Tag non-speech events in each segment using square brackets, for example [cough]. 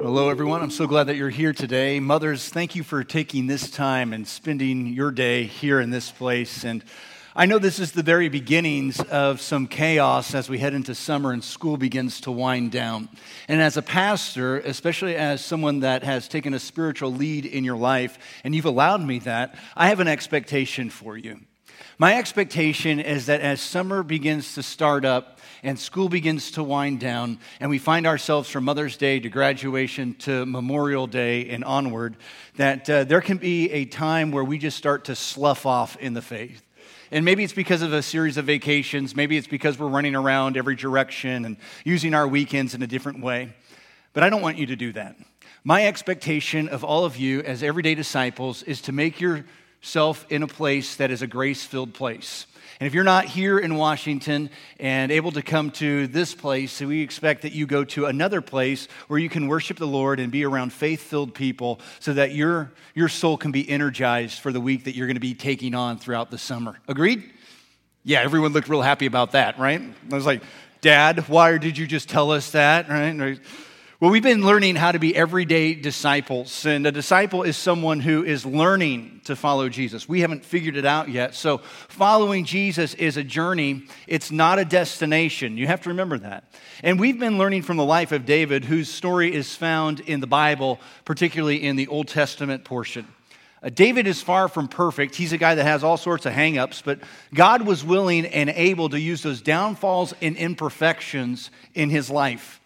Hello, everyone. I'm so glad that you're here today. Mothers, thank you for taking this time and spending your day here in this place. And I know this is the very beginnings of some chaos as we head into summer and school begins to wind down. And as a pastor, especially as someone that has taken a spiritual lead in your life, and you've allowed me that, I have an expectation for you. My expectation is that as summer begins to start up, and school begins to wind down, and we find ourselves from Mother's Day to graduation to Memorial Day and onward, that uh, there can be a time where we just start to slough off in the faith. And maybe it's because of a series of vacations. Maybe it's because we're running around every direction and using our weekends in a different way. But I don't want you to do that. My expectation of all of you as everyday disciples is to make yourself in a place that is a grace filled place. And if you're not here in Washington and able to come to this place, we expect that you go to another place where you can worship the Lord and be around faith filled people so that your, your soul can be energized for the week that you're going to be taking on throughout the summer. Agreed? Yeah, everyone looked real happy about that, right? I was like, Dad, why did you just tell us that, right? Well, we've been learning how to be everyday disciples, and a disciple is someone who is learning to follow Jesus. We haven't figured it out yet. So, following Jesus is a journey, it's not a destination. You have to remember that. And we've been learning from the life of David, whose story is found in the Bible, particularly in the Old Testament portion. Uh, David is far from perfect. He's a guy that has all sorts of hangups, but God was willing and able to use those downfalls and imperfections in his life.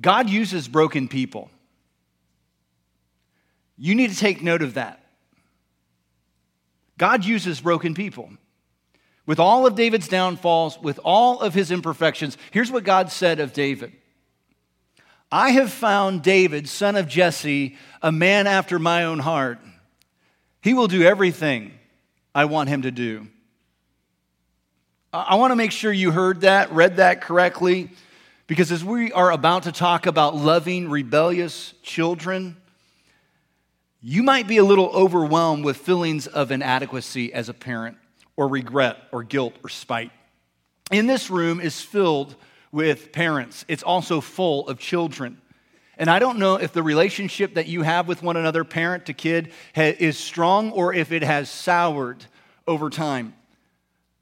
God uses broken people. You need to take note of that. God uses broken people. With all of David's downfalls, with all of his imperfections, here's what God said of David I have found David, son of Jesse, a man after my own heart. He will do everything I want him to do. I want to make sure you heard that, read that correctly. Because as we are about to talk about loving rebellious children, you might be a little overwhelmed with feelings of inadequacy as a parent, or regret, or guilt, or spite. In this room is filled with parents, it's also full of children. And I don't know if the relationship that you have with one another, parent to kid, is strong or if it has soured over time.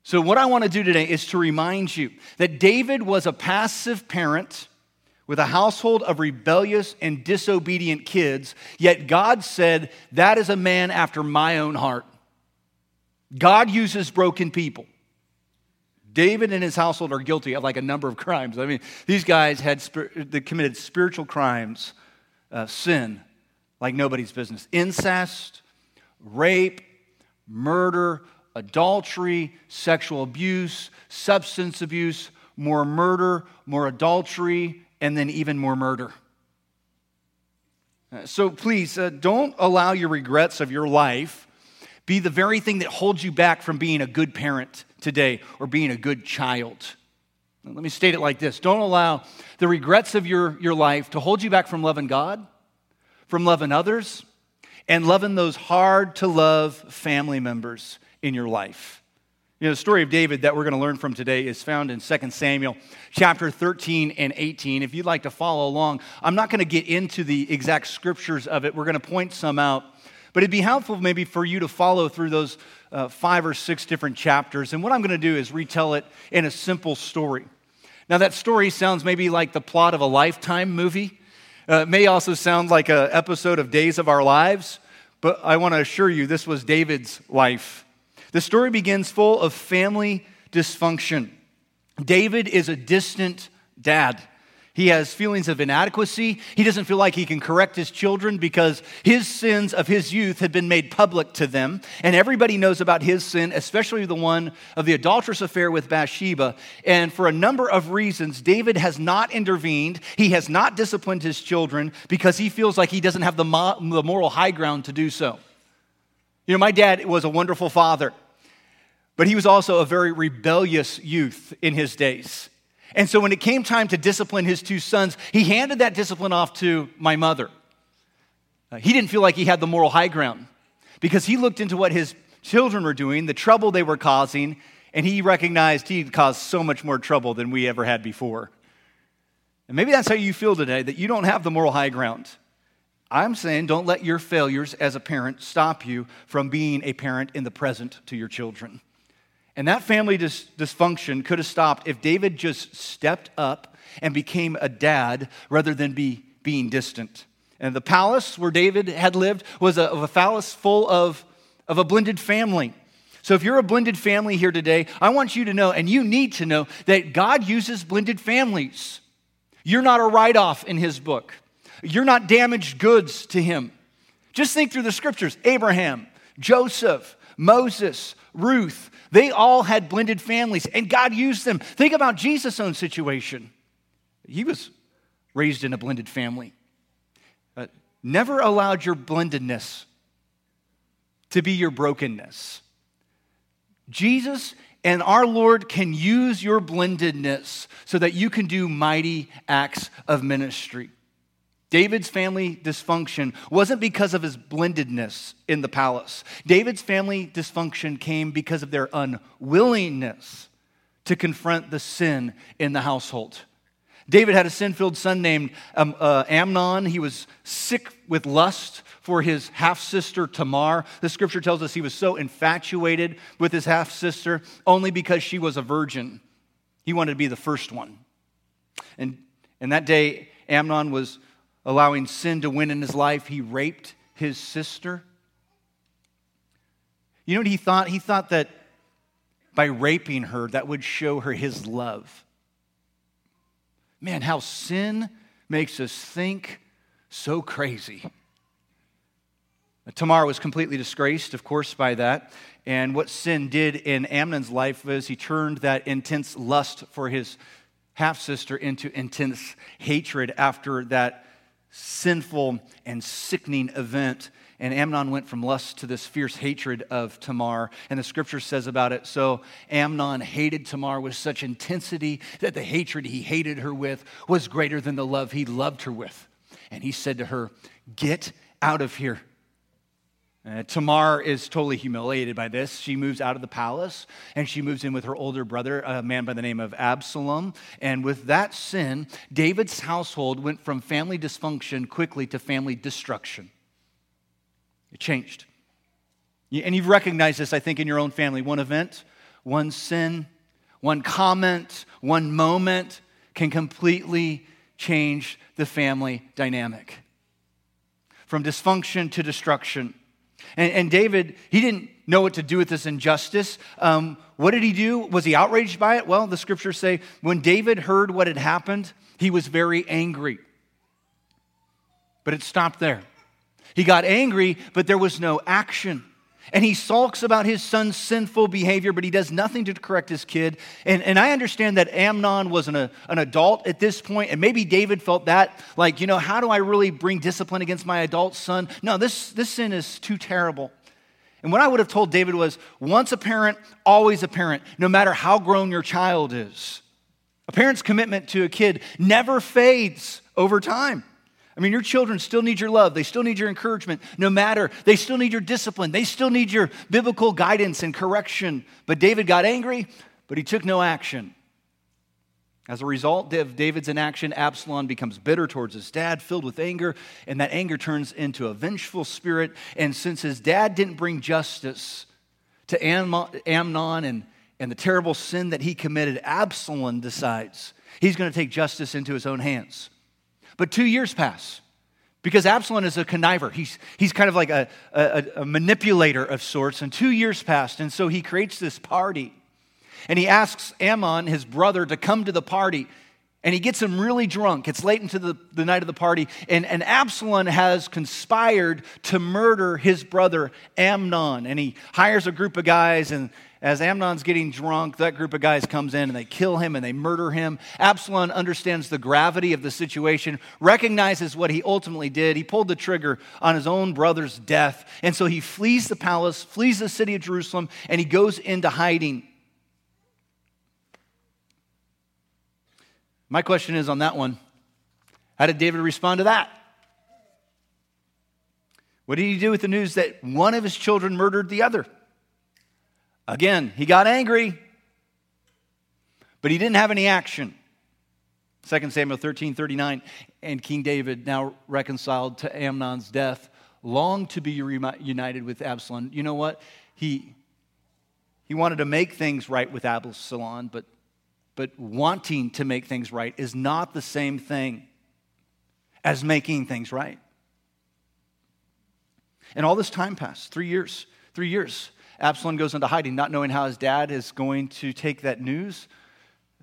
So, what I want to do today is to remind you that David was a passive parent with a household of rebellious and disobedient kids, yet God said, That is a man after my own heart. God uses broken people. David and his household are guilty of like a number of crimes. I mean, these guys had they committed spiritual crimes, uh, sin, like nobody's business incest, rape, murder, adultery, sexual abuse, substance abuse, more murder, more adultery, and then even more murder. Uh, so please uh, don't allow your regrets of your life be the very thing that holds you back from being a good parent today or being a good child. Let me state it like this don't allow the regrets of your, your life to hold you back from loving God, from loving others, and loving those hard to love family members in your life. You know, the story of David that we're going to learn from today is found in 2 Samuel chapter 13 and 18. If you'd like to follow along, I'm not going to get into the exact scriptures of it. We're going to point some out. But it'd be helpful maybe for you to follow through those uh, five or six different chapters. And what I'm going to do is retell it in a simple story. Now, that story sounds maybe like the plot of a lifetime movie. Uh, it may also sound like an episode of Days of Our Lives, but I want to assure you this was David's life. The story begins full of family dysfunction. David is a distant dad. He has feelings of inadequacy. He doesn't feel like he can correct his children because his sins of his youth have been made public to them. And everybody knows about his sin, especially the one of the adulterous affair with Bathsheba. And for a number of reasons, David has not intervened. He has not disciplined his children because he feels like he doesn't have the, moral high ground to do so. You know, my dad was a wonderful father, but he was also a very rebellious youth in his days. And so when it came time to discipline his two sons, he handed that discipline off to my mother. Uh, he didn't feel like he had the moral high ground because he looked into what his children were doing, the trouble they were causing, and he recognized he would caused so much more trouble than we ever had before. And maybe that's how you feel today, that you don't have the moral high ground. I'm saying don't let your failures as a parent stop you from being a parent in the present to your children. And that family dis- dysfunction could have stopped if David just stepped up and became a dad rather than be being distant. And the palace where David had lived was a, a palace full of, of a blended family. So if you're a blended family here today, I want you to know, and you need to know, that God uses blended families. You're not a write off in his book. You're not damaged goods to him. Just think through the scriptures Abraham, Joseph, Moses, Ruth, they all had blended families, and God used them. Think about Jesus' own situation. He was raised in a blended family. Uh, never allowed your blendedness to be your brokenness. Jesus and our Lord can use your blendedness so that you can do mighty acts of ministry. David's family dysfunction wasn't because of his blendedness in the palace. David's family dysfunction came because of their unwillingness to confront the sin in the household. David had a sin filled son named um, uh, Amnon. He was sick with lust for his half sister Tamar. The scripture tells us he was so infatuated with his half sister only because she was a virgin. He wanted to be the first one. And, and that day, Amnon was allowing sin to win in his life, he raped his sister. You know what he thought? He thought that by raping her, that would show her his love. Man, how sin makes us think so crazy. Tamar was completely disgraced, of course, by that. And what sin did in Amnon's life was he turned that intense lust for his half sister into intense hatred after that sinful and sickening event. And Amnon went from lust to this fierce hatred of Tamar. And the scripture says about it so Amnon hated Tamar with such intensity that the hatred he hated her with was greater than the love he loved her with. And he said to her, Get out of here. Uh, Tamar is totally humiliated by this. She moves out of the palace and she moves in with her older brother, a man by the name of Absalom. And with that sin, David's household went from family dysfunction quickly to family destruction. It changed. And you've recognized this, I think, in your own family. One event, one sin, one comment, one moment can completely change the family dynamic. From dysfunction to destruction. And, and, David, he didn't know what to do with this injustice. Um, what did he do? Was he outraged by it? Well, the scriptures say when David heard what had happened, he was very angry. But it stopped there. He got angry, but there was no action. And he sulks about his son's sinful behavior, but he does nothing to correct his kid. And, and I understand that Amnon was an, a, an adult at this point, and maybe David felt that, like, you know, how do I really bring discipline against my adult son? No, this, this sin is too terrible. And what I would have told David was once a parent, always a parent, no matter how grown your child is. A parent's commitment to a kid never fades over time. I mean, your children still need your love. They still need your encouragement, no matter. They still need your discipline. They still need your biblical guidance and correction. But David got angry, but he took no action. As a result of David's inaction, Absalom becomes bitter towards his dad, filled with anger, and that anger turns into a vengeful spirit. And since his dad didn't bring justice to Amnon and, and the terrible sin that he committed, Absalom decides he's going to take justice into his own hands. But two years pass because Absalom is a conniver. He's, he's kind of like a, a, a manipulator of sorts. And two years passed. And so he creates this party. And he asks Amnon, his brother, to come to the party. And he gets him really drunk. It's late into the, the night of the party. And, and Absalom has conspired to murder his brother Amnon. And he hires a group of guys and as Amnon's getting drunk, that group of guys comes in and they kill him and they murder him. Absalom understands the gravity of the situation, recognizes what he ultimately did. He pulled the trigger on his own brother's death. And so he flees the palace, flees the city of Jerusalem, and he goes into hiding. My question is on that one how did David respond to that? What did he do with the news that one of his children murdered the other? Again, he got angry, but he didn't have any action. 2 Samuel 13 39. And King David, now reconciled to Amnon's death, longed to be united with Absalom. You know what? He, he wanted to make things right with Absalom, but, but wanting to make things right is not the same thing as making things right. And all this time passed three years. Three years. Absalom goes into hiding, not knowing how his dad is going to take that news,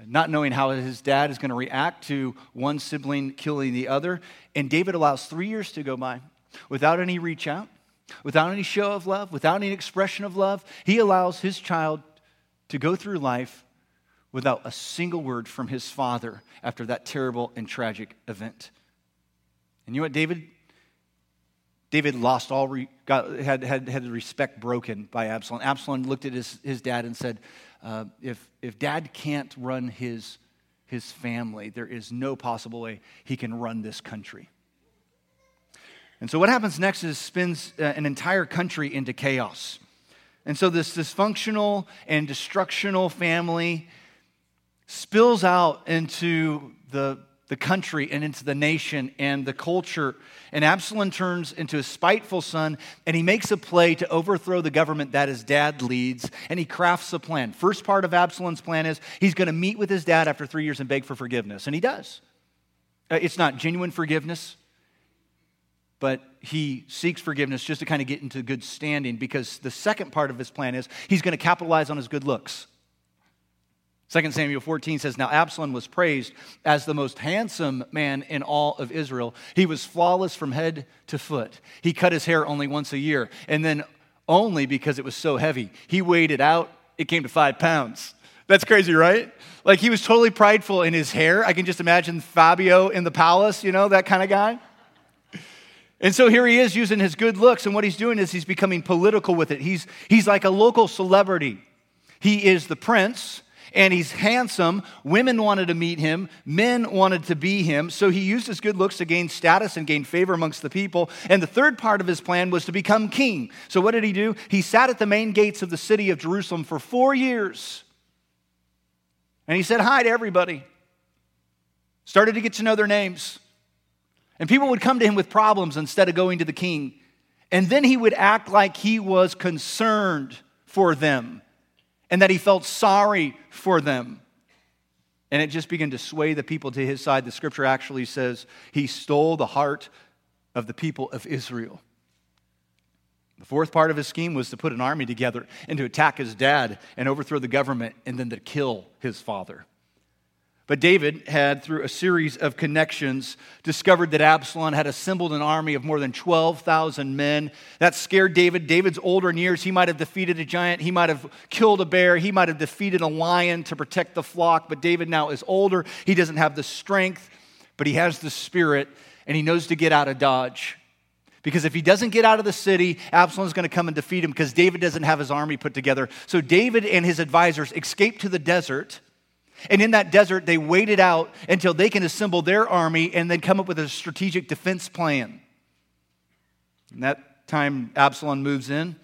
not knowing how his dad is going to react to one sibling killing the other. And David allows three years to go by without any reach out, without any show of love, without any expression of love. He allows his child to go through life without a single word from his father after that terrible and tragic event. And you know what David David lost all, re, got, had, had, had respect broken by Absalom. Absalom looked at his, his dad and said, uh, if, if dad can't run his, his family, there is no possible way he can run this country. And so what happens next is spins uh, an entire country into chaos. And so this dysfunctional and destructional family spills out into the the country and into the nation and the culture. And Absalom turns into a spiteful son and he makes a play to overthrow the government that his dad leads and he crafts a plan. First part of Absalom's plan is he's going to meet with his dad after three years and beg for forgiveness. And he does. Uh, it's not genuine forgiveness, but he seeks forgiveness just to kind of get into good standing because the second part of his plan is he's going to capitalize on his good looks. 2 Samuel 14 says, Now Absalom was praised as the most handsome man in all of Israel. He was flawless from head to foot. He cut his hair only once a year, and then only because it was so heavy. He weighed it out, it came to five pounds. That's crazy, right? Like he was totally prideful in his hair. I can just imagine Fabio in the palace, you know, that kind of guy. And so here he is using his good looks, and what he's doing is he's becoming political with it. He's, he's like a local celebrity. He is the prince, and he's handsome. Women wanted to meet him, men wanted to be him. So he used his good looks to gain status and gain favor amongst the people. And the third part of his plan was to become king. So what did he do? He sat at the main gates of the city of Jerusalem for four years. And he said hi to everybody, started to get to know their names. And people would come to him with problems instead of going to the king. And then he would act like he was concerned for them and that he felt sorry for them. And it just began to sway the people to his side. The scripture actually says he stole the heart of the people of Israel. The fourth part of his scheme was to put an army together and to attack his dad and overthrow the government and then to kill his father. But David had, through a series of connections, discovered that Absalom had assembled an army of more than 12,000 men. That scared David. David's older in years. He might have defeated a giant. He might have killed a bear. He might have defeated a lion to protect the flock. But David now is older. He doesn't have the strength, but he has the spirit, and he knows to get out of Dodge. Because if he doesn't get out of the city, Absalom's going to come and defeat him because David doesn't have his army put together. So David and his advisors escape to the desert and in that desert, they waited out until they can assemble their army and then come up with a strategic defense plan. And that time, Absalom moves in,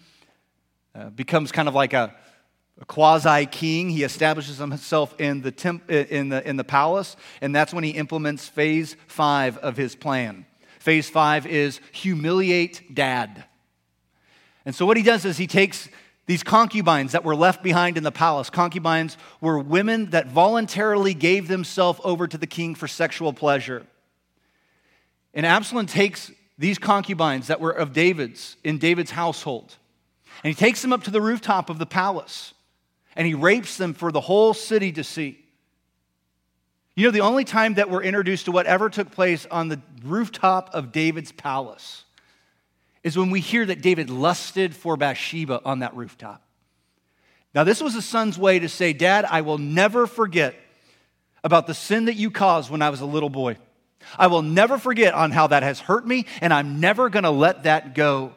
uh, becomes kind of like a, a quasi king. He establishes himself in the, temp, in, the, in the palace, and that's when he implements phase five of his plan. Phase five is humiliate dad. And so, what he does is he takes these concubines that were left behind in the palace, concubines were women that voluntarily gave themselves over to the king for sexual pleasure. And Absalom takes these concubines that were of David's, in David's household, and he takes them up to the rooftop of the palace, and he rapes them for the whole city to see. You know, the only time that we're introduced to whatever took place on the rooftop of David's palace is when we hear that David lusted for Bathsheba on that rooftop. Now, this was a son's way to say, Dad, I will never forget about the sin that you caused when I was a little boy. I will never forget on how that has hurt me, and I'm never going to let that go.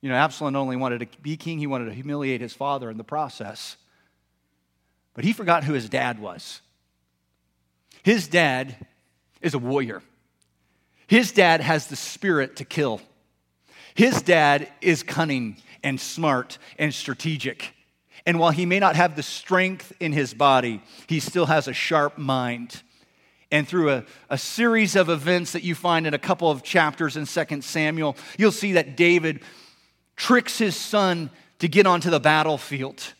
You know, Absalom only wanted to be king, he wanted to humiliate his father in the process. But he forgot who his dad was. His dad is a warrior, his dad has the spirit to kill. His dad is cunning and smart and strategic. And while he may not have the strength in his body, he still has a sharp mind. And through a, a series of events that you find in a couple of chapters in 2 Samuel, you'll see that David tricks his son to get onto the battlefield.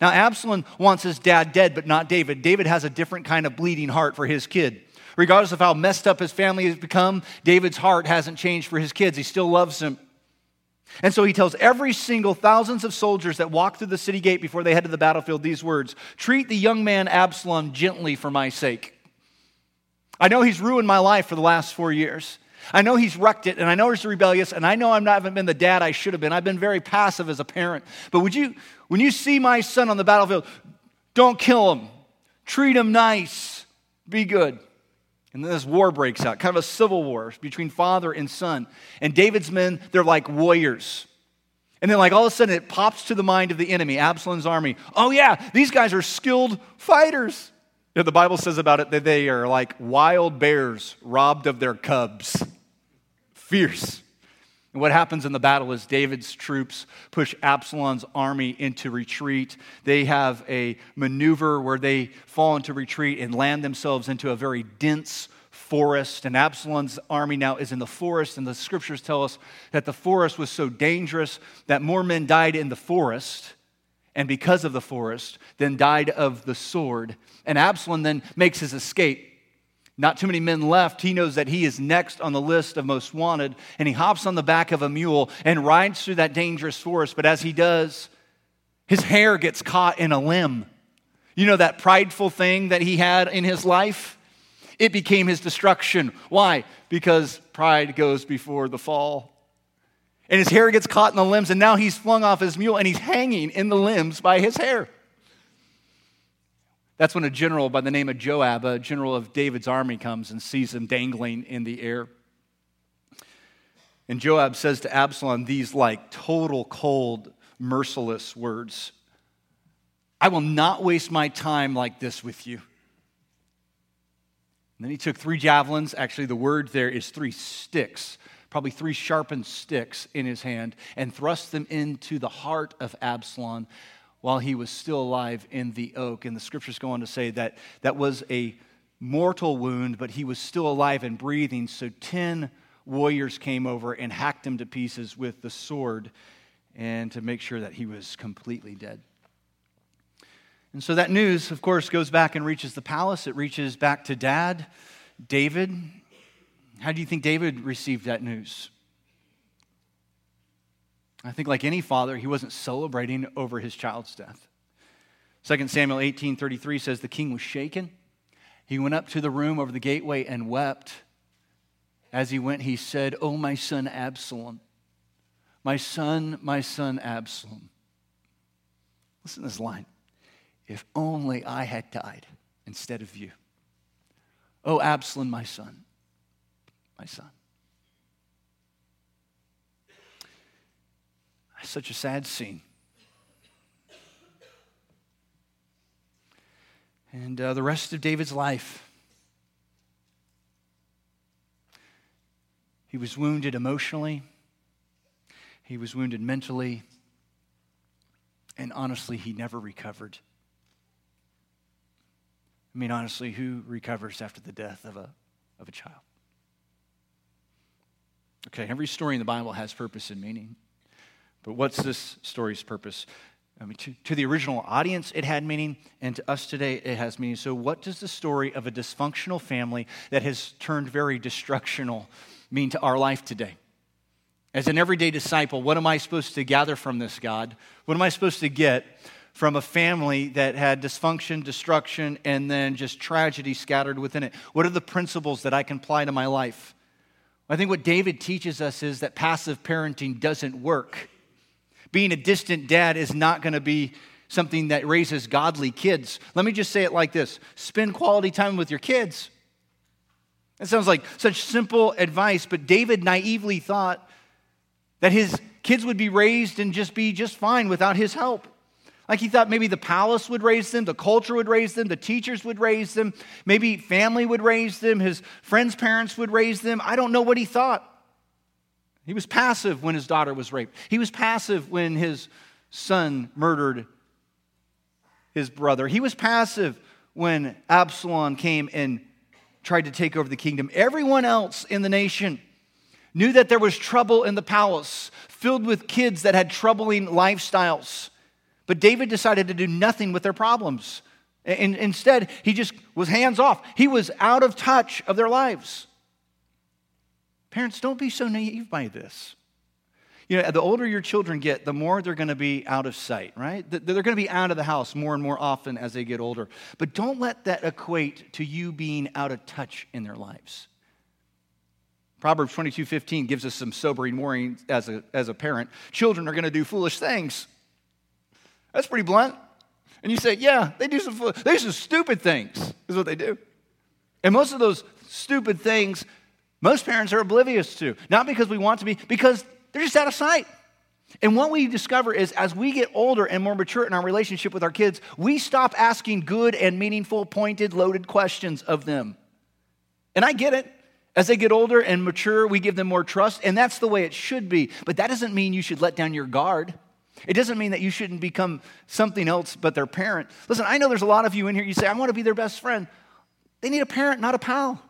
Now, Absalom wants his dad dead, but not David. David has a different kind of bleeding heart for his kid. Regardless of how messed up his family has become, David's heart hasn't changed for his kids. He still loves them. And so he tells every single thousands of soldiers that walk through the city gate before they head to the battlefield these words Treat the young man Absalom gently for my sake. I know he's ruined my life for the last four years. I know he's wrecked it, and I know he's rebellious, and I know I haven't been the dad I should have been. I've been very passive as a parent. But would you, when you see my son on the battlefield, don't kill him. Treat him nice. Be good. And then this war breaks out, kind of a civil war between father and son. And David's men, they're like warriors. And then, like, all of a sudden, it pops to the mind of the enemy, Absalom's army. Oh, yeah, these guys are skilled fighters. You know, the Bible says about it that they are like wild bears robbed of their cubs. Fierce. And what happens in the battle is David's troops push Absalom's army into retreat. They have a maneuver where they fall into retreat and land themselves into a very dense forest. And Absalom's army now is in the forest. And the scriptures tell us that the forest was so dangerous that more men died in the forest and because of the forest than died of the sword. And Absalom then makes his escape. Not too many men left. He knows that he is next on the list of most wanted, and he hops on the back of a mule and rides through that dangerous forest. But as he does, his hair gets caught in a limb. You know that prideful thing that he had in his life? It became his destruction. Why? Because pride goes before the fall. And his hair gets caught in the limbs, and now he's flung off his mule and he's hanging in the limbs by his hair. That's when a general by the name of Joab, a general of David's army, comes and sees him dangling in the air. And Joab says to Absalom these like total cold, merciless words I will not waste my time like this with you. And then he took three javelins. Actually, the word there is three sticks, probably three sharpened sticks in his hand, and thrust them into the heart of Absalom while he was still alive in the oak. And the scriptures go on to say that that was a mortal wound, but he was still alive and breathing. So 10 warriors came over and hacked him to pieces with the sword and to make sure that he was completely dead. And so that news, of course, goes back and reaches the palace. It reaches back to dad, David. How do you think David received that news? I think, like any father, he wasn't celebrating over his child's death. 2 Samuel 18 33 says, The king was shaken. He went up to the room over the gateway and wept. As he went, he said, Oh, my son Absalom, my son, my son Absalom. Listen to this line. If only I had died instead of you. Oh, Absalom, my son, my son. Such a sad scene. And uh, the rest of David's life, he was wounded emotionally, he was wounded mentally, and honestly, he never recovered. I mean, honestly, who recovers after the death of a, of a child? Okay, every story in the Bible has purpose and meaning. But what's this story's purpose? I mean, to, to the original audience, it had meaning, and to us today, it has meaning. So, what does the story of a dysfunctional family that has turned very destructional mean to our life today? As an everyday disciple, what am I supposed to gather from this, God? What am I supposed to get from a family that had dysfunction, destruction, and then just tragedy scattered within it? What are the principles that I can apply to my life? I think what David teaches us is that passive parenting doesn't work. Being a distant dad is not going to be something that raises godly kids. Let me just say it like this spend quality time with your kids. It sounds like such simple advice, but David naively thought that his kids would be raised and just be just fine without his help. Like he thought maybe the palace would raise them, the culture would raise them, the teachers would raise them, maybe family would raise them, his friends' parents would raise them. I don't know what he thought. He was passive when his daughter was raped. He was passive when his son murdered his brother. He was passive when Absalom came and tried to take over the kingdom. Everyone else in the nation knew that there was trouble in the palace, filled with kids that had troubling lifestyles. But David decided to do nothing with their problems. And instead, he just was hands off. He was out of touch of their lives. Parents, don't be so naive by this. You know, the older your children get, the more they're going to be out of sight, right? They're going to be out of the house more and more often as they get older. But don't let that equate to you being out of touch in their lives. Proverbs 22 15 gives us some sobering warnings as a, as a parent. Children are going to do foolish things. That's pretty blunt. And you say, yeah, they do some, they do some stupid things, is what they do. And most of those stupid things, most parents are oblivious to. Not because we want to be, because they're just out of sight. And what we discover is as we get older and more mature in our relationship with our kids, we stop asking good and meaningful, pointed, loaded questions of them. And I get it. As they get older and mature, we give them more trust, and that's the way it should be. But that doesn't mean you should let down your guard. It doesn't mean that you shouldn't become something else but their parent. Listen, I know there's a lot of you in here, you say, I want to be their best friend. They need a parent, not a pal.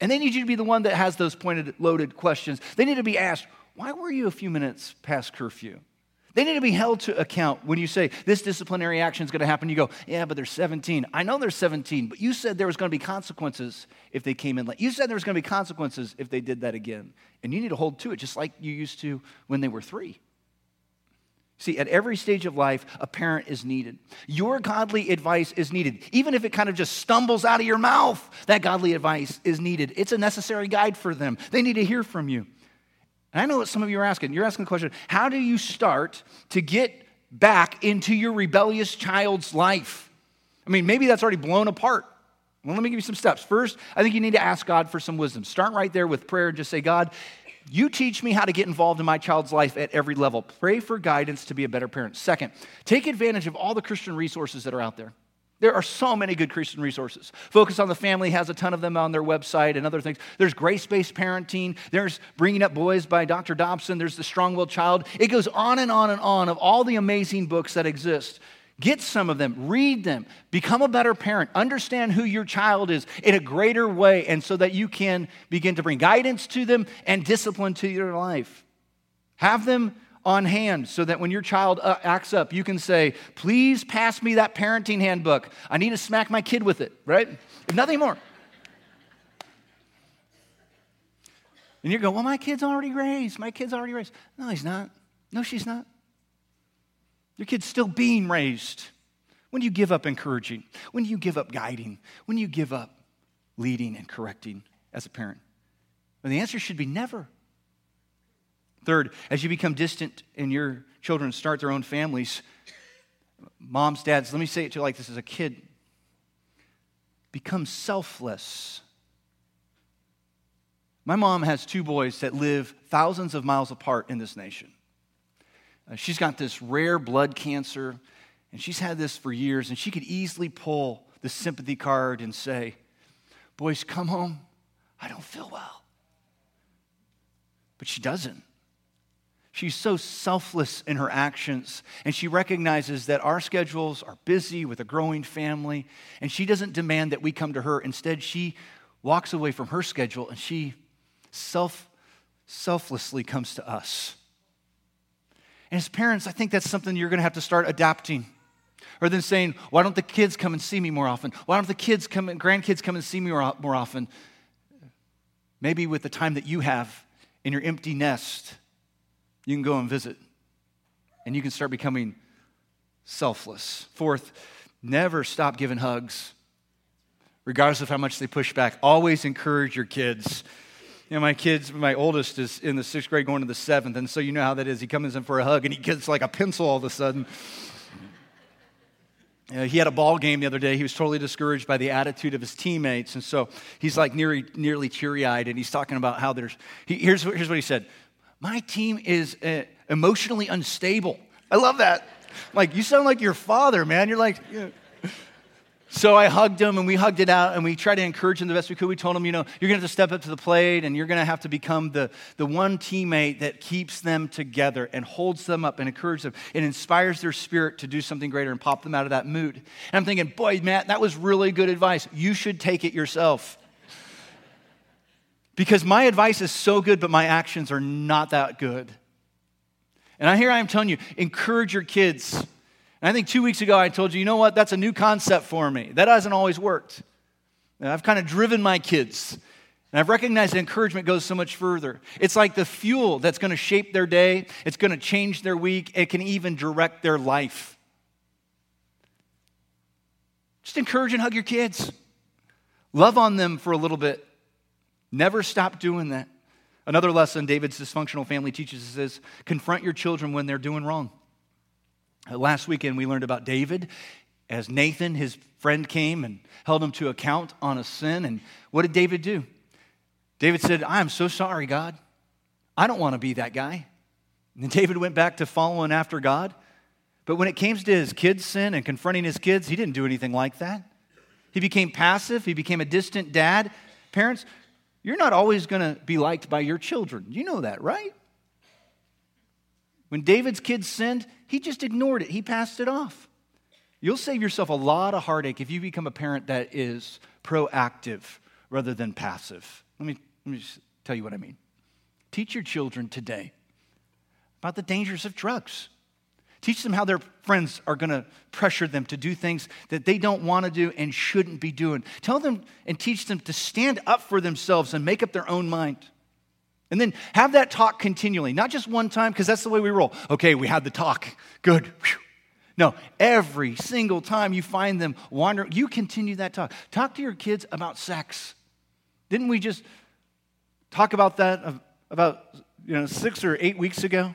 And they need you to be the one that has those pointed, loaded questions. They need to be asked, why were you a few minutes past curfew? They need to be held to account when you say this disciplinary action is going to happen. You go, yeah, but they're 17. I know they're 17, but you said there was going to be consequences if they came in late. You said there was going to be consequences if they did that again. And you need to hold to it just like you used to when they were three. See, at every stage of life, a parent is needed. Your godly advice is needed. Even if it kind of just stumbles out of your mouth, that godly advice is needed. It's a necessary guide for them. They need to hear from you. And I know what some of you are asking. You're asking the question how do you start to get back into your rebellious child's life? I mean, maybe that's already blown apart. Well, let me give you some steps. First, I think you need to ask God for some wisdom. Start right there with prayer and just say, God, you teach me how to get involved in my child's life at every level. Pray for guidance to be a better parent. Second, take advantage of all the Christian resources that are out there. There are so many good Christian resources. Focus on the Family has a ton of them on their website and other things. There's grace based parenting. There's Bringing Up Boys by Dr. Dobson. There's The Strong Willed Child. It goes on and on and on of all the amazing books that exist. Get some of them, read them, become a better parent, understand who your child is in a greater way, and so that you can begin to bring guidance to them and discipline to your life. Have them on hand so that when your child uh, acts up, you can say, Please pass me that parenting handbook. I need to smack my kid with it, right? If nothing more. And you go, Well, my kid's already raised. My kid's already raised. No, he's not. No, she's not. Your kid's still being raised. When do you give up encouraging? When do you give up guiding? When do you give up leading and correcting as a parent? Well, the answer should be never. Third, as you become distant and your children start their own families, moms, dads, let me say it to you like this as a kid become selfless. My mom has two boys that live thousands of miles apart in this nation. Uh, she's got this rare blood cancer, and she's had this for years, and she could easily pull the sympathy card and say, Boys, come home. I don't feel well. But she doesn't. She's so selfless in her actions, and she recognizes that our schedules are busy with a growing family, and she doesn't demand that we come to her. Instead, she walks away from her schedule and she self, selflessly comes to us. And as parents, I think that's something you're going to have to start adapting. Or then saying, why don't the kids come and see me more often? Why don't the kids come and grandkids come and see me more, more often? Maybe with the time that you have in your empty nest, you can go and visit. And you can start becoming selfless. Fourth, never stop giving hugs, regardless of how much they push back. Always encourage your kids you know, my kids, my oldest is in the sixth grade going to the seventh, and so you know how that is. He comes in for a hug and he gets like a pencil all of a sudden. He had a ball game the other day. He was totally discouraged by the attitude of his teammates. And so he's like nearly, nearly teary eyed. And he's talking about how there's, he, here's, here's what he said My team is uh, emotionally unstable. I love that. Like, you sound like your father, man. You're like, yeah. So I hugged him and we hugged it out and we tried to encourage him the best we could. We told him, you know, you're going to have to step up to the plate and you're going to have to become the, the one teammate that keeps them together and holds them up and encourages them and inspires their spirit to do something greater and pop them out of that mood. And I'm thinking, boy, Matt, that was really good advice. You should take it yourself. Because my advice is so good, but my actions are not that good. And I here I am telling you, encourage your kids and I think two weeks ago I told you, you know what? That's a new concept for me. That hasn't always worked. And I've kind of driven my kids. And I've recognized that encouragement goes so much further. It's like the fuel that's going to shape their day, it's going to change their week, it can even direct their life. Just encourage and hug your kids. Love on them for a little bit. Never stop doing that. Another lesson David's dysfunctional family teaches us is confront your children when they're doing wrong. Last weekend, we learned about David as Nathan, his friend, came and held him to account on a sin. And what did David do? David said, I am so sorry, God. I don't want to be that guy. And [laughs] David went back to following after God. But when it came to his kids' sin and confronting his kids, he didn't do anything like that. He became passive, he became a distant dad. Parents, you're not always going to be liked by your children. You know that, right? When David's kids sinned, he just ignored it, he passed it off. You'll save yourself a lot of heartache if you become a parent that is proactive rather than passive. Let me, let me just tell you what I mean. Teach your children today about the dangers of drugs. Teach them how their friends are going to pressure them to do things that they don't want to do and shouldn't be doing. Tell them and teach them to stand up for themselves and make up their own mind. And then have that talk continually, not just one time, because that's the way we roll. Okay, we had the talk. Good. Whew. No, every single time you find them wandering, you continue that talk. Talk to your kids about sex. Didn't we just talk about that about you know six or eight weeks ago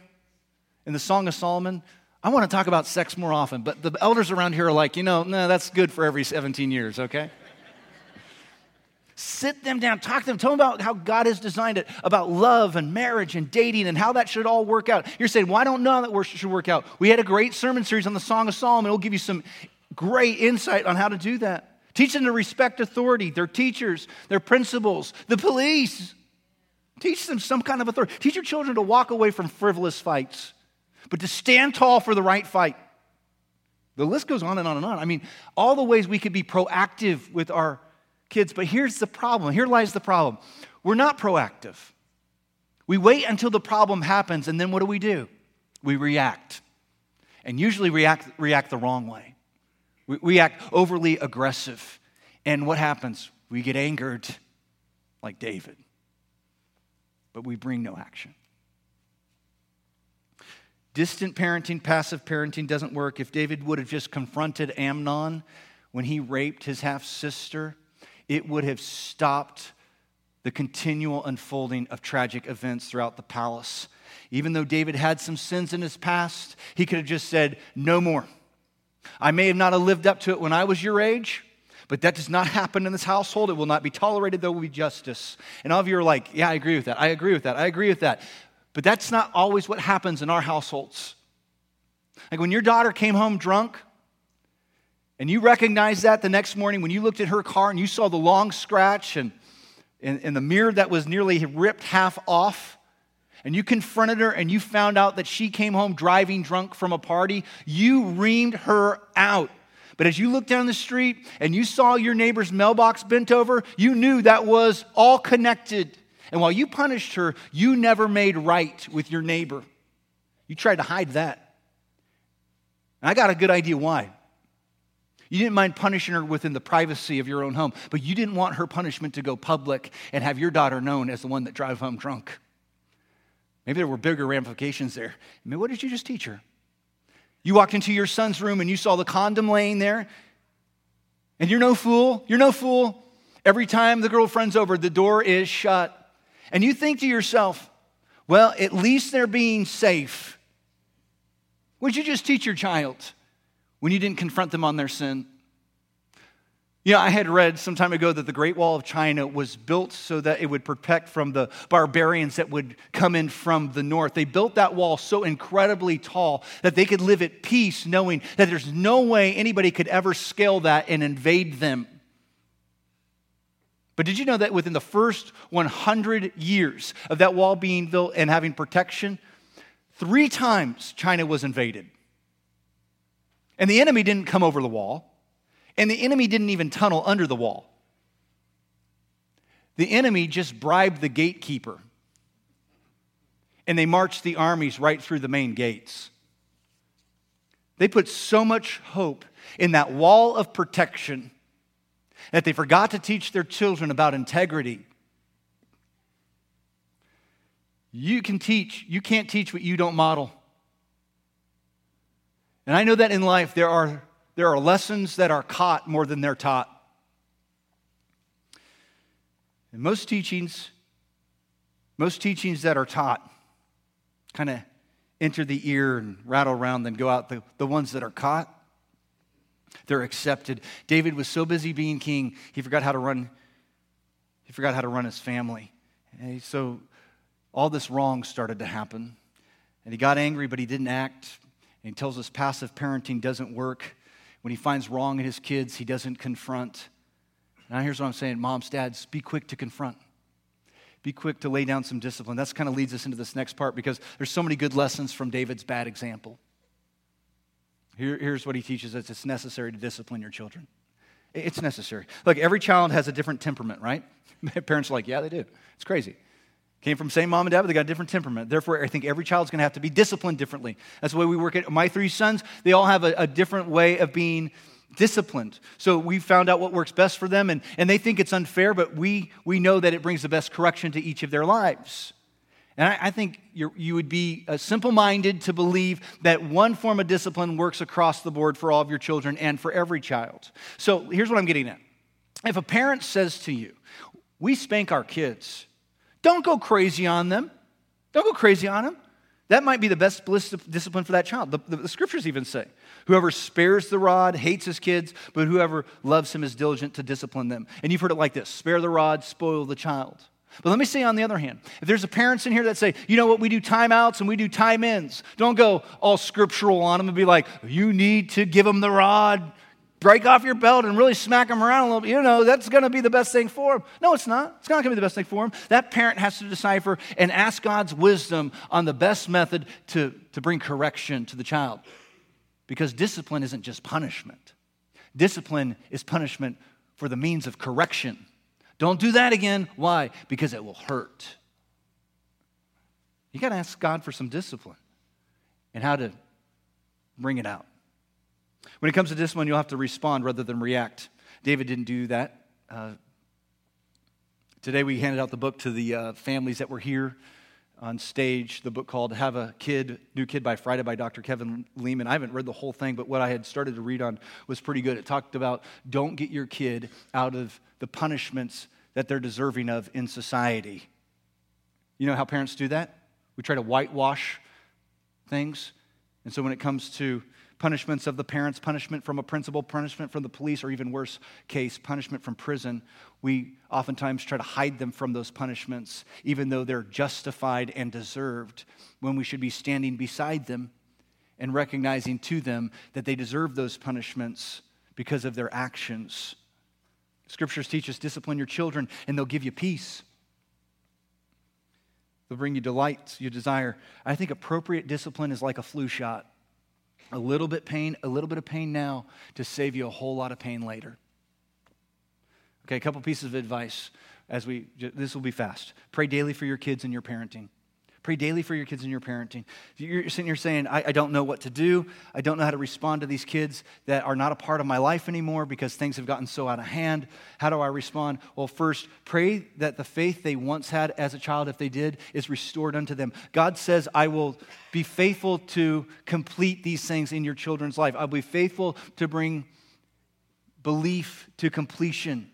in the Song of Solomon? I want to talk about sex more often, but the elders around here are like, you know, no, that's good for every 17 years, okay? Sit them down, talk to them, tell them about how God has designed it, about love and marriage and dating and how that should all work out. You're saying, well, I don't know how that should work out. We had a great sermon series on the Song of Solomon. It'll give you some great insight on how to do that. Teach them to respect authority, their teachers, their principals, the police. Teach them some kind of authority. Teach your children to walk away from frivolous fights, but to stand tall for the right fight. The list goes on and on and on. I mean, all the ways we could be proactive with our kids. But here's the problem. Here lies the problem. We're not proactive. We wait until the problem happens, and then what do we do? We react. And usually react, react the wrong way. We, we act overly aggressive. And what happens? We get angered like David. But we bring no action. Distant parenting, passive parenting doesn't work. If David would have just confronted Amnon when he raped his half sister, it would have stopped the continual unfolding of tragic events throughout the palace. Even though David had some sins in his past, he could have just said, No more. I may have not have lived up to it when I was your age, but that does not happen in this household. It will not be tolerated. There will be justice. And all of you are like, Yeah, I agree with that. I agree with that. I agree with that. But that's not always what happens in our households. Like when your daughter came home drunk, and you recognized that the next morning when you looked at her car and you saw the long scratch and, and, and the mirror that was nearly ripped half off. And you confronted her and you found out that she came home driving drunk from a party. You reamed her out. But as you looked down the street and you saw your neighbor's mailbox bent over, you knew that was all connected. And while you punished her, you never made right with your neighbor. You tried to hide that. And I got a good idea why. You didn't mind punishing her within the privacy of your own home, but you didn't want her punishment to go public and have your daughter known as the one that drive home drunk. Maybe there were bigger ramifications there. I mean, what did you just teach her? You walked into your son's room and you saw the condom laying there, and you're no fool. You're no fool. Every time the girlfriend's over, the door is shut. And you think to yourself, well, at least they're being safe. Would you just teach your child? When you didn't confront them on their sin. You know, I had read some time ago that the Great Wall of China was built so that it would protect from the barbarians that would come in from the north. They built that wall so incredibly tall that they could live at peace, knowing that there's no way anybody could ever scale that and invade them. But did you know that within the first 100 years of that wall being built and having protection, three times China was invaded? And the enemy didn't come over the wall. And the enemy didn't even tunnel under the wall. The enemy just bribed the gatekeeper. And they marched the armies right through the main gates. They put so much hope in that wall of protection that they forgot to teach their children about integrity. You can teach, you can't teach what you don't model. And I know that in life there are there are lessons that are caught more than they're taught. And most teachings, most teachings that are taught kind of enter the ear and rattle around, then go out. The, the ones that are caught, they're accepted. David was so busy being king, he forgot how to run, he forgot how to run his family. And so all this wrong started to happen. And he got angry, but he didn't act. And he tells us passive parenting doesn't work. When he finds wrong in his kids, he doesn't confront. Now, here's what I'm saying moms, dads, be quick to confront. Be quick to lay down some discipline. That's kind of leads us into this next part because there's so many good lessons from David's bad example. Here, here's what he teaches us it's necessary to discipline your children. It's necessary. Look, every child has a different temperament, right? [laughs] Parents are like, yeah, they do. It's crazy. Came from same mom and dad, but they got a different temperament. Therefore, I think every child's going to have to be disciplined differently. That's the way we work it. My three sons, they all have a, a different way of being disciplined. So we found out what works best for them, and, and they think it's unfair, but we, we know that it brings the best correction to each of their lives. And I, I think you would be uh, simple minded to believe that one form of discipline works across the board for all of your children and for every child. So here's what I'm getting at. If a parent says to you, We spank our kids, don't go crazy on them. Don't go crazy on them. That might be the best discipline for that child. The, the, the, scriptures even say, whoever spares the rod hates his kids, but whoever loves him is diligent to discipline them. And you've heard it like this spare the rod, spoil the child. But let me say on the other hand, if there's a parents in here that say, you know what, we do timeouts and we do time ins, don't go all scriptural on them and be like, you need to give them the rod break off your belt and really smack them around a little bit, you know, that's going to be the best thing for them. No, it's not. It's not going to be the best thing for them. That parent has to decipher and ask God's wisdom on the best method to, to bring correction to the child. Because discipline isn't just punishment, discipline is punishment for the means of correction. Don't do that again. Why? Because it will hurt. You got to ask God for some discipline and how to bring it out. When it comes to discipline, you'll have to respond rather than react. David didn't do that. Uh, today, we handed out the book to the uh, families that were here on stage, the book called Have a Kid, New Kid by Friday by Dr. Kevin Leman. I haven't read the whole thing, but what I had started to read on was pretty good. It talked about don't get your kid out of the punishments that they're deserving of in society. You know how parents do that? We try to whitewash things. And so when it comes to punishments of the parents, punishment from a principal, punishment from the police, or even worse case, punishment from prison. We oftentimes try to hide them from those punishments, even though they're justified and deserved, when we should be standing beside them and recognizing to them that they deserve those punishments because of their actions. Scriptures teach us discipline your children, and they'll give you peace. They'll bring you delights you desire. I think appropriate discipline is like a flu shot. A little bit pain, a little bit of pain now to save you a whole lot of pain later. Okay, a couple pieces of advice as we this will be fast. Pray daily for your kids and your parenting. Pray daily for your kids and your parenting. You're sitting here saying, I, I, don't know what to do. I don't know how to respond to these kids that are not a part of my life anymore because things have gotten so out of hand. How do I respond? Well, first, pray that the faith they once had as a child, if they did, is restored unto them. God says, I will be faithful to complete these things in your children's life. I'll be faithful to bring belief to completion.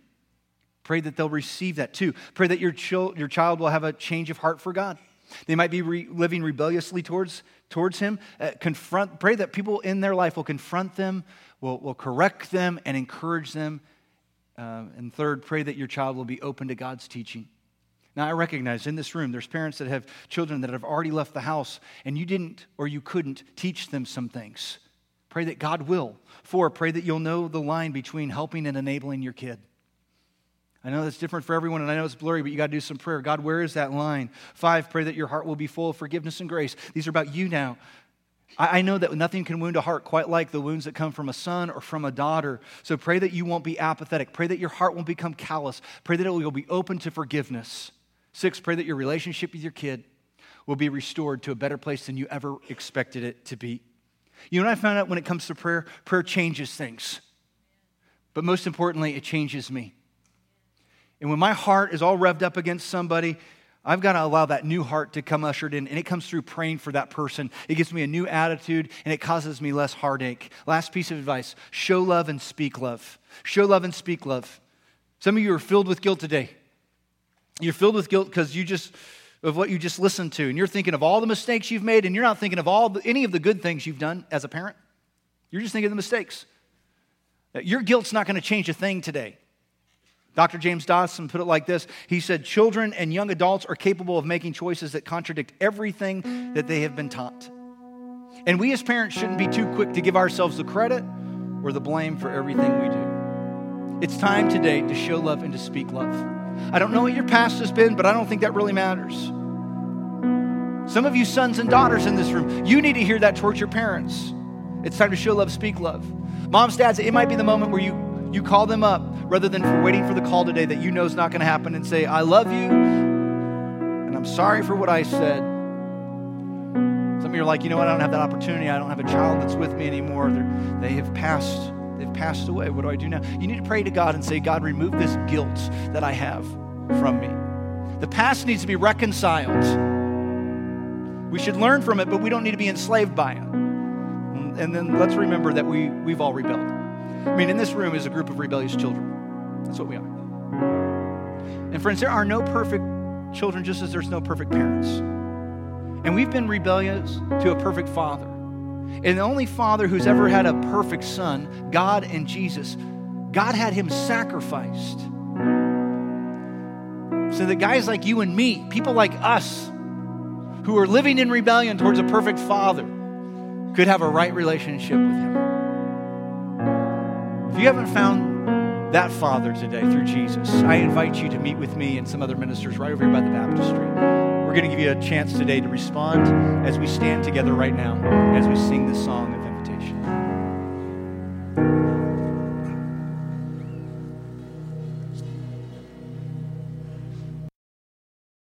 Pray that they'll receive that too. Pray that your, chil- your child will have a change of heart for God. They might be re- living rebelliously towards, towards Him. Uh, confront, pray that people in their life will confront them, will, will correct them, and encourage them Uh, and third, pray that your child will be open to God's teaching. Now, I recognize in this room there's parents that have children that have already left the house and you didn't or you couldn't teach them some things. Pray that God will. Four, pray that you'll know the line between helping and enabling your kid. I know that's different for everyone, and I know it's blurry, but you got to do some prayer. God, where is that line? Five, pray that your heart will be full of forgiveness and grace. These are about you now. I know that nothing can wound a heart quite like the wounds that come from a son or from a daughter. So pray that you won't be apathetic. Pray that your heart won't become callous. Pray that it will be open to forgiveness. Six, pray that your relationship with your kid will be restored to a better place than you ever expected it to be. You know what I found out when it comes to prayer? Prayer changes things. But most importantly, it changes me. And when my heart is all revved up against somebody, I've got to allow that new heart to come ushered in, and it comes through praying for that person. It gives me a new attitude, and it causes me less heartache. Last piece of advice show love and speak love. Show love and speak love. Some of you are filled with guilt today. You're filled with guilt because you just of what you just listened to, and you're thinking of all the mistakes you've made, and you're not thinking of all the, any of the good things you've done as a parent. You're just thinking of the mistakes. Your guilt's not going to change a thing today. Dr. James Dobson put it like this He said, Children and young adults are capable of making choices that contradict everything that they have been taught. And we as parents shouldn't be too quick to give ourselves the credit or the blame for everything we do. It's time today to show love and to speak love. I don't know what your past has been, but I don't think that really matters. Some of you sons and daughters in this room, you need to hear that towards your parents. It's time to show love, speak love. Moms, dads, it might be the moment where you, you call them up rather than for waiting for the call today that you know is not going to happen and say, I love you and I'm sorry for what I said. Some of you are like, you know what? I don't have that opportunity. I don't have a child that's with me anymore. They're, they have passed They've passed away. What do I do now? You need to pray to God and say, God, remove this guilt that I have from me. The past needs to be reconciled. We should learn from it, but we don't need to be enslaved by it. And then let's remember that we, we've all rebelled. I mean, in this room is a group of rebellious children. That's what we are. And friends, there are no perfect children, just as there's no perfect parents. And we've been rebellious to a perfect father. And the only father who's ever had a perfect son, God and Jesus, God had him sacrificed. So that guys like you and me, people like us, who are living in rebellion towards a perfect father, could have a right relationship with him. If you haven't found that Father today through Jesus, I invite you to meet with me and some other ministers right over here by the baptistry. We're going to give you a chance today to respond as we stand together right now, as we sing this song of invitation.